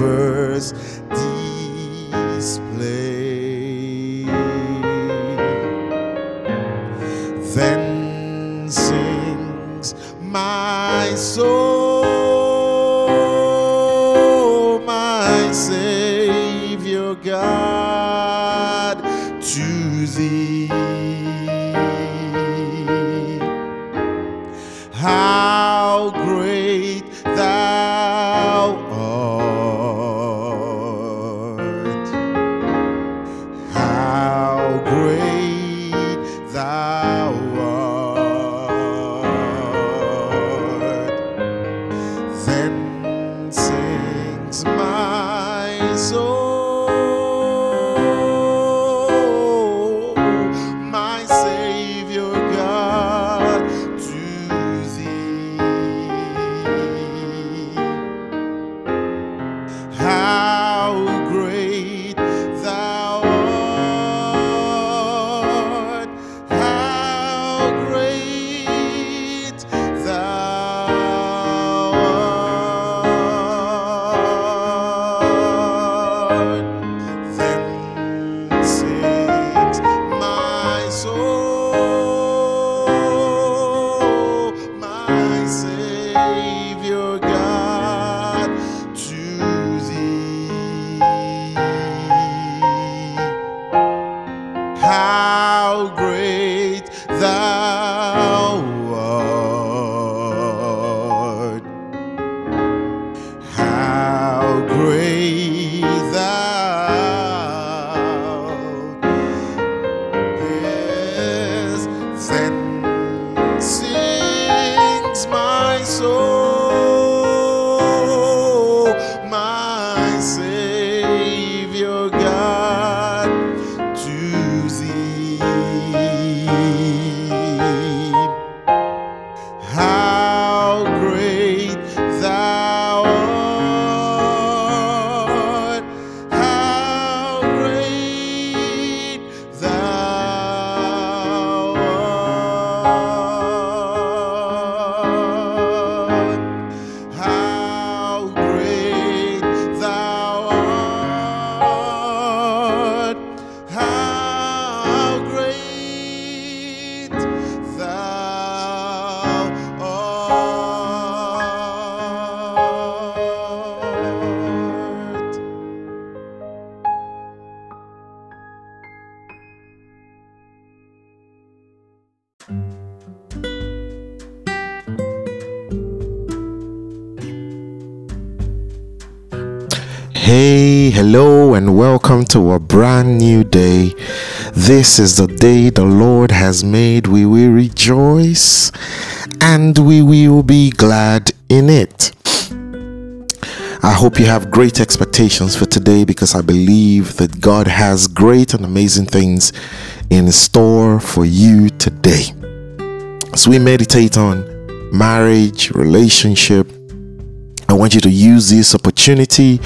Universe display. Hello, and welcome to a brand new day. This is the day the Lord has made. We will rejoice and we will be glad in it. I hope you have great expectations for today because I believe that God has great and amazing things in store for you today. As we meditate on marriage, relationship, I want you to use this opportunity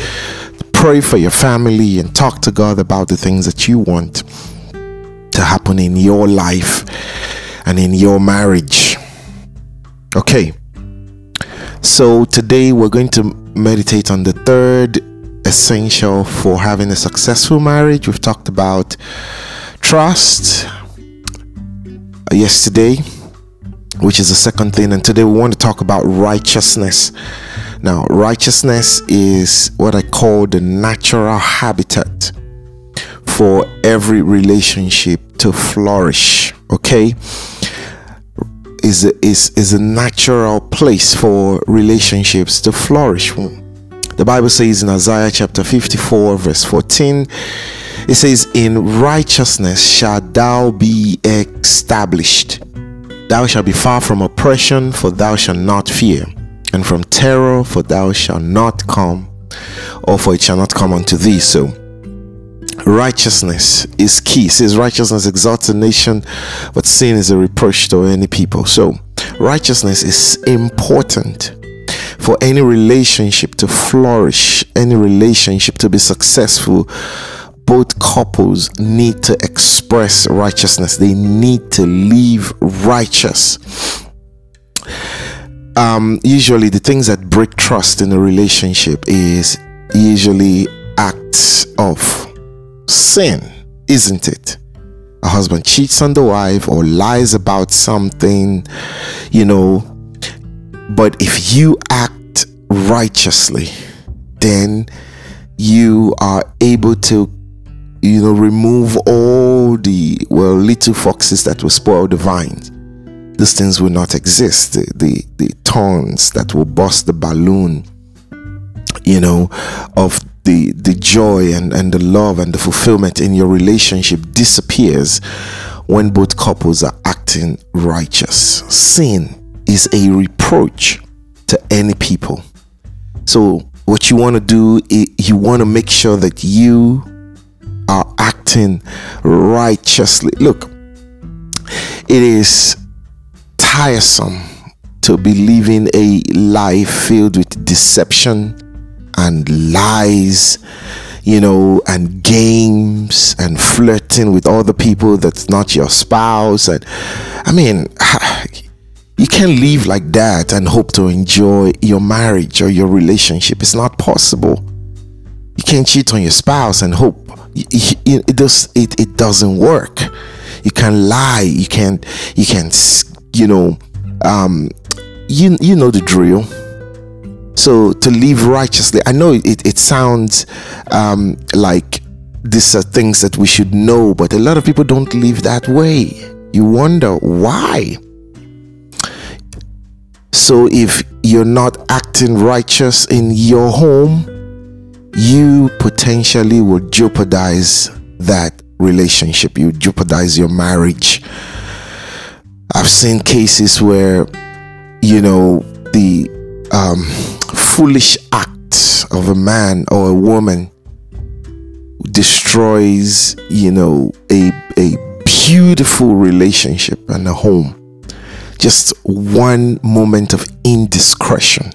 pray for your family and talk to God about the things that you want to happen in your life and in your marriage. Okay. So today we're going to meditate on the third essential for having a successful marriage. We've talked about trust uh, yesterday, which is the second thing, and today we want to talk about righteousness. Now, righteousness is what I call the natural habitat for every relationship to flourish. Okay, is a, is is a natural place for relationships to flourish. The Bible says in Isaiah chapter 54 verse 14 it says in righteousness shalt thou be established thou shalt be far from oppression for thou shalt not fear and from terror for thou shalt not come or for it shall not come unto thee so righteousness is key. It says righteousness exalts a nation, but sin is a reproach to any people. So righteousness is important for any relationship to flourish, any relationship to be successful. Both couples need to express righteousness. They need to live righteous. Um, usually, the things that break trust in a relationship is usually acts of sin, isn't it? A husband cheats on the wife or lies about something, you know. But if you act righteously, then you are able to, you know, remove all the, well, little foxes that will spoil the vines. These things will not exist. The, the, the that will burst the balloon, you know, of the the joy and, and the love and the fulfillment in your relationship disappears when both couples are acting righteous. Sin is a reproach to any people. So what you want to do is you want to make sure that you are acting righteously. Look, it is tiresome to be living a life filled with deception and lies, you know, and games and flirting with other people that's not your spouse. And I mean, you can't live like that and hope to enjoy your marriage or your relationship. It's not possible. You can't cheat on your spouse and hope it does it, it doesn't work. You can lie. You can't. you can you know um you you know the drill so to live righteously, I know it, it sounds um, like these are things that we should know, but a lot of people don't live that way. You wonder why. So if you're not acting righteous in your home, you potentially will jeopardize that relationship. You jeopardize your marriage. I've seen cases where, you know, the um, foolish act of a man or a woman destroys, you know, a, a beautiful relationship and a home. Just one moment of indiscretion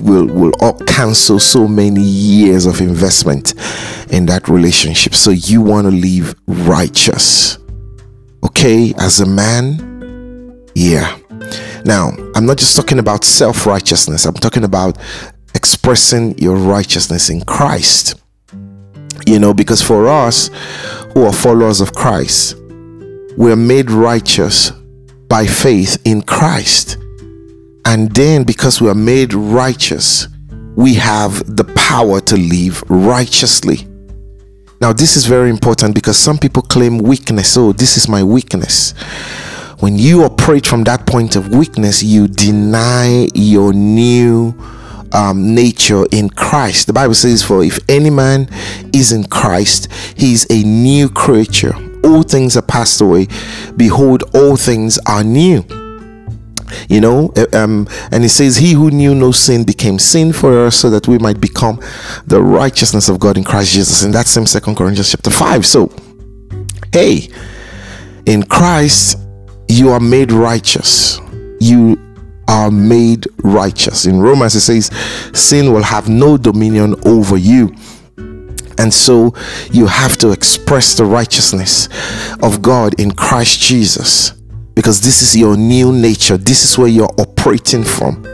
will will cancel so many years of investment in that relationship. So you want to live righteous. Okay, as a man, yeah. Now, I'm not just talking about self righteousness, I'm talking about expressing your righteousness in Christ. You know, because for us who are followers of Christ, we're made righteous by faith in Christ. And then, because we are made righteous, we have the power to live righteously. Now, this is very important because some people claim weakness. Oh, this is my weakness. When you operate from that point of weakness, you deny your new um, nature in Christ. The Bible says, For if any man is in Christ, he is a new creature. All things are passed away. Behold, all things are new you know uh, um, and he says he who knew no sin became sin for us so that we might become the righteousness of god in christ jesus and that's same second corinthians chapter 5 so hey in christ you are made righteous you are made righteous. In Romans, it says, Sin will have no dominion over you. And so you have to express the righteousness of God in Christ Jesus because this is your new nature. This is where you're operating from.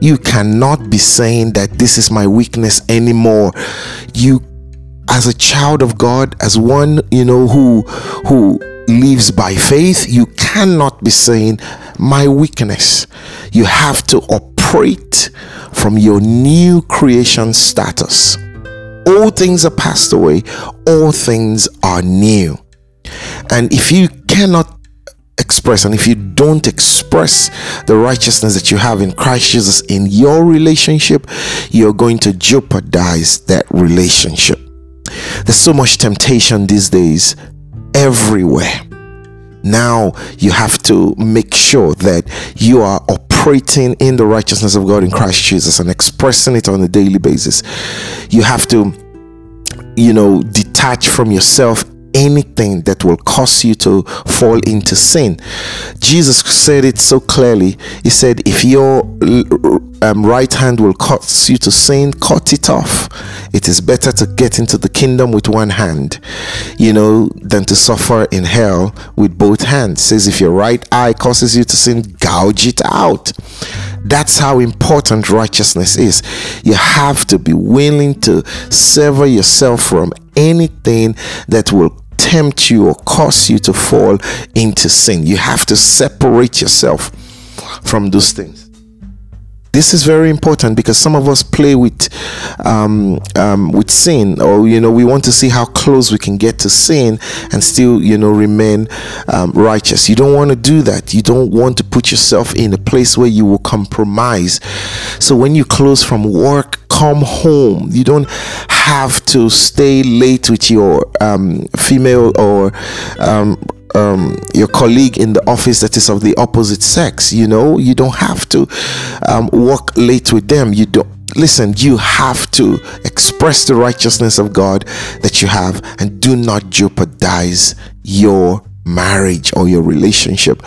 You cannot be saying that this is my weakness anymore. You as a child of God, as one, you know, who who lives by faith, you cannot be saying my weakness. You have to operate from your new creation status. All things are passed away, all things are new. And if you cannot express and if you don't express the righteousness that you have in Christ Jesus in your relationship, you're going to jeopardize that relationship. There's so much temptation these days everywhere. Now you have to make sure that you are operating in the righteousness of God in Christ Jesus and expressing it on a daily basis. You have to, you know, detach from yourself anything that will cause you to fall into sin. Jesus said it so clearly. He said, If your um, right hand will cause you to sin, cut it off. It is better to get into the kingdom with one hand, you know, than to suffer in hell with both hands. says, If your right eye causes you to sin, gouge it out. That's how important righteousness is. You have to be willing to sever yourself from anything that will tempt you or cause you to fall into sin. You have to separate yourself from those things. This is very important because some of us play with um, um, with sin, or you know, we want to see how close we can get to sin and still, you know, remain um, righteous. You don't want to do that. You don't want to put yourself in a place where you will compromise. So when you close from work, come home. You don't have to stay late with your um, female or um, um, your colleague in the office that is of the opposite sex. You know, you don't have to um, work late with them. You don't. Listen, you have to express the righteousness of God that you have and do not jeopardize your marriage or your relationship.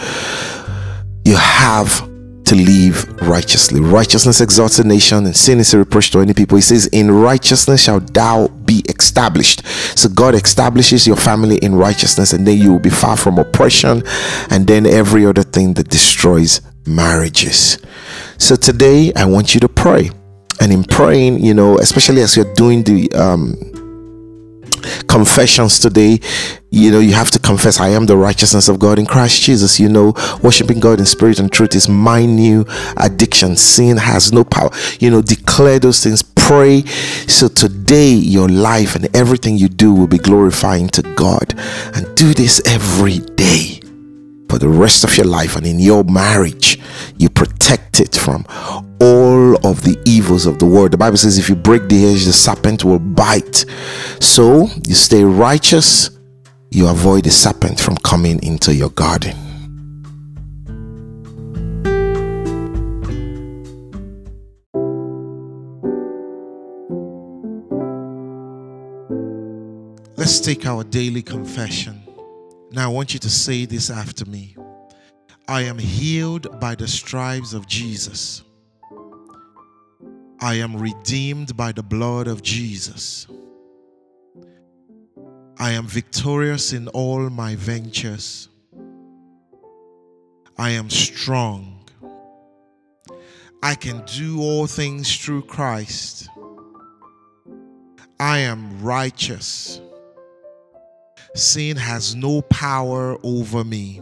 You have to live righteously. Righteousness exalts a nation, and sin is a reproach to any people. He says, In righteousness shall thou be established. So God establishes your family in righteousness, and then you will be far from oppression and then every other thing that destroys marriages. So today, I want you to pray. And in praying, you know, especially as you're doing the um, confessions today. You know you have to confess i am the righteousness of god in christ jesus. You know worshiping god in spirit and truth is my new addiction. Sin has no power. You know declare those things. Pray. So today your life and everything you do will be glorifying to god. And do this every day. For the rest of your life and in your marriage you protect it from all of the evils of the world the bible says if you break the edge the serpent will bite so you stay righteous you avoid the serpent from coming into your garden Let's take our daily confession. Now, I want you to say this after me I am healed by the stripes of Jesus. I am redeemed by the blood of Jesus. I am victorious in all my ventures. I am strong. I can do all things through Christ. I am righteous. Sin has no power over me.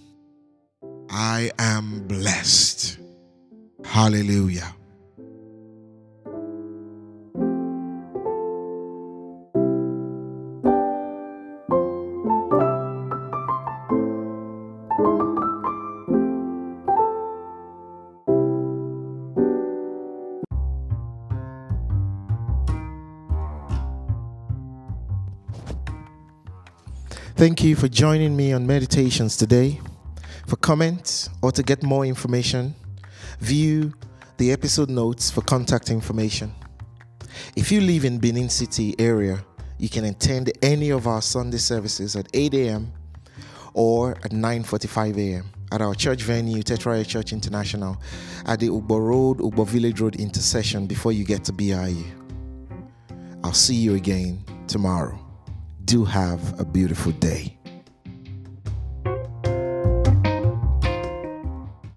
I am blessed. Hallelujah. Thank you for joining me on meditations today. For comments or to get more information, view the episode notes for contact information. If you live in Benin City area, you can attend any of our Sunday services at 8 a.m. or at 9:45 a.m. at our church venue, Tetraya Church International, at the Ugbor Road, Ugbor Village Road intersection before you get to BIU. I'll see you again tomorrow do have a beautiful day.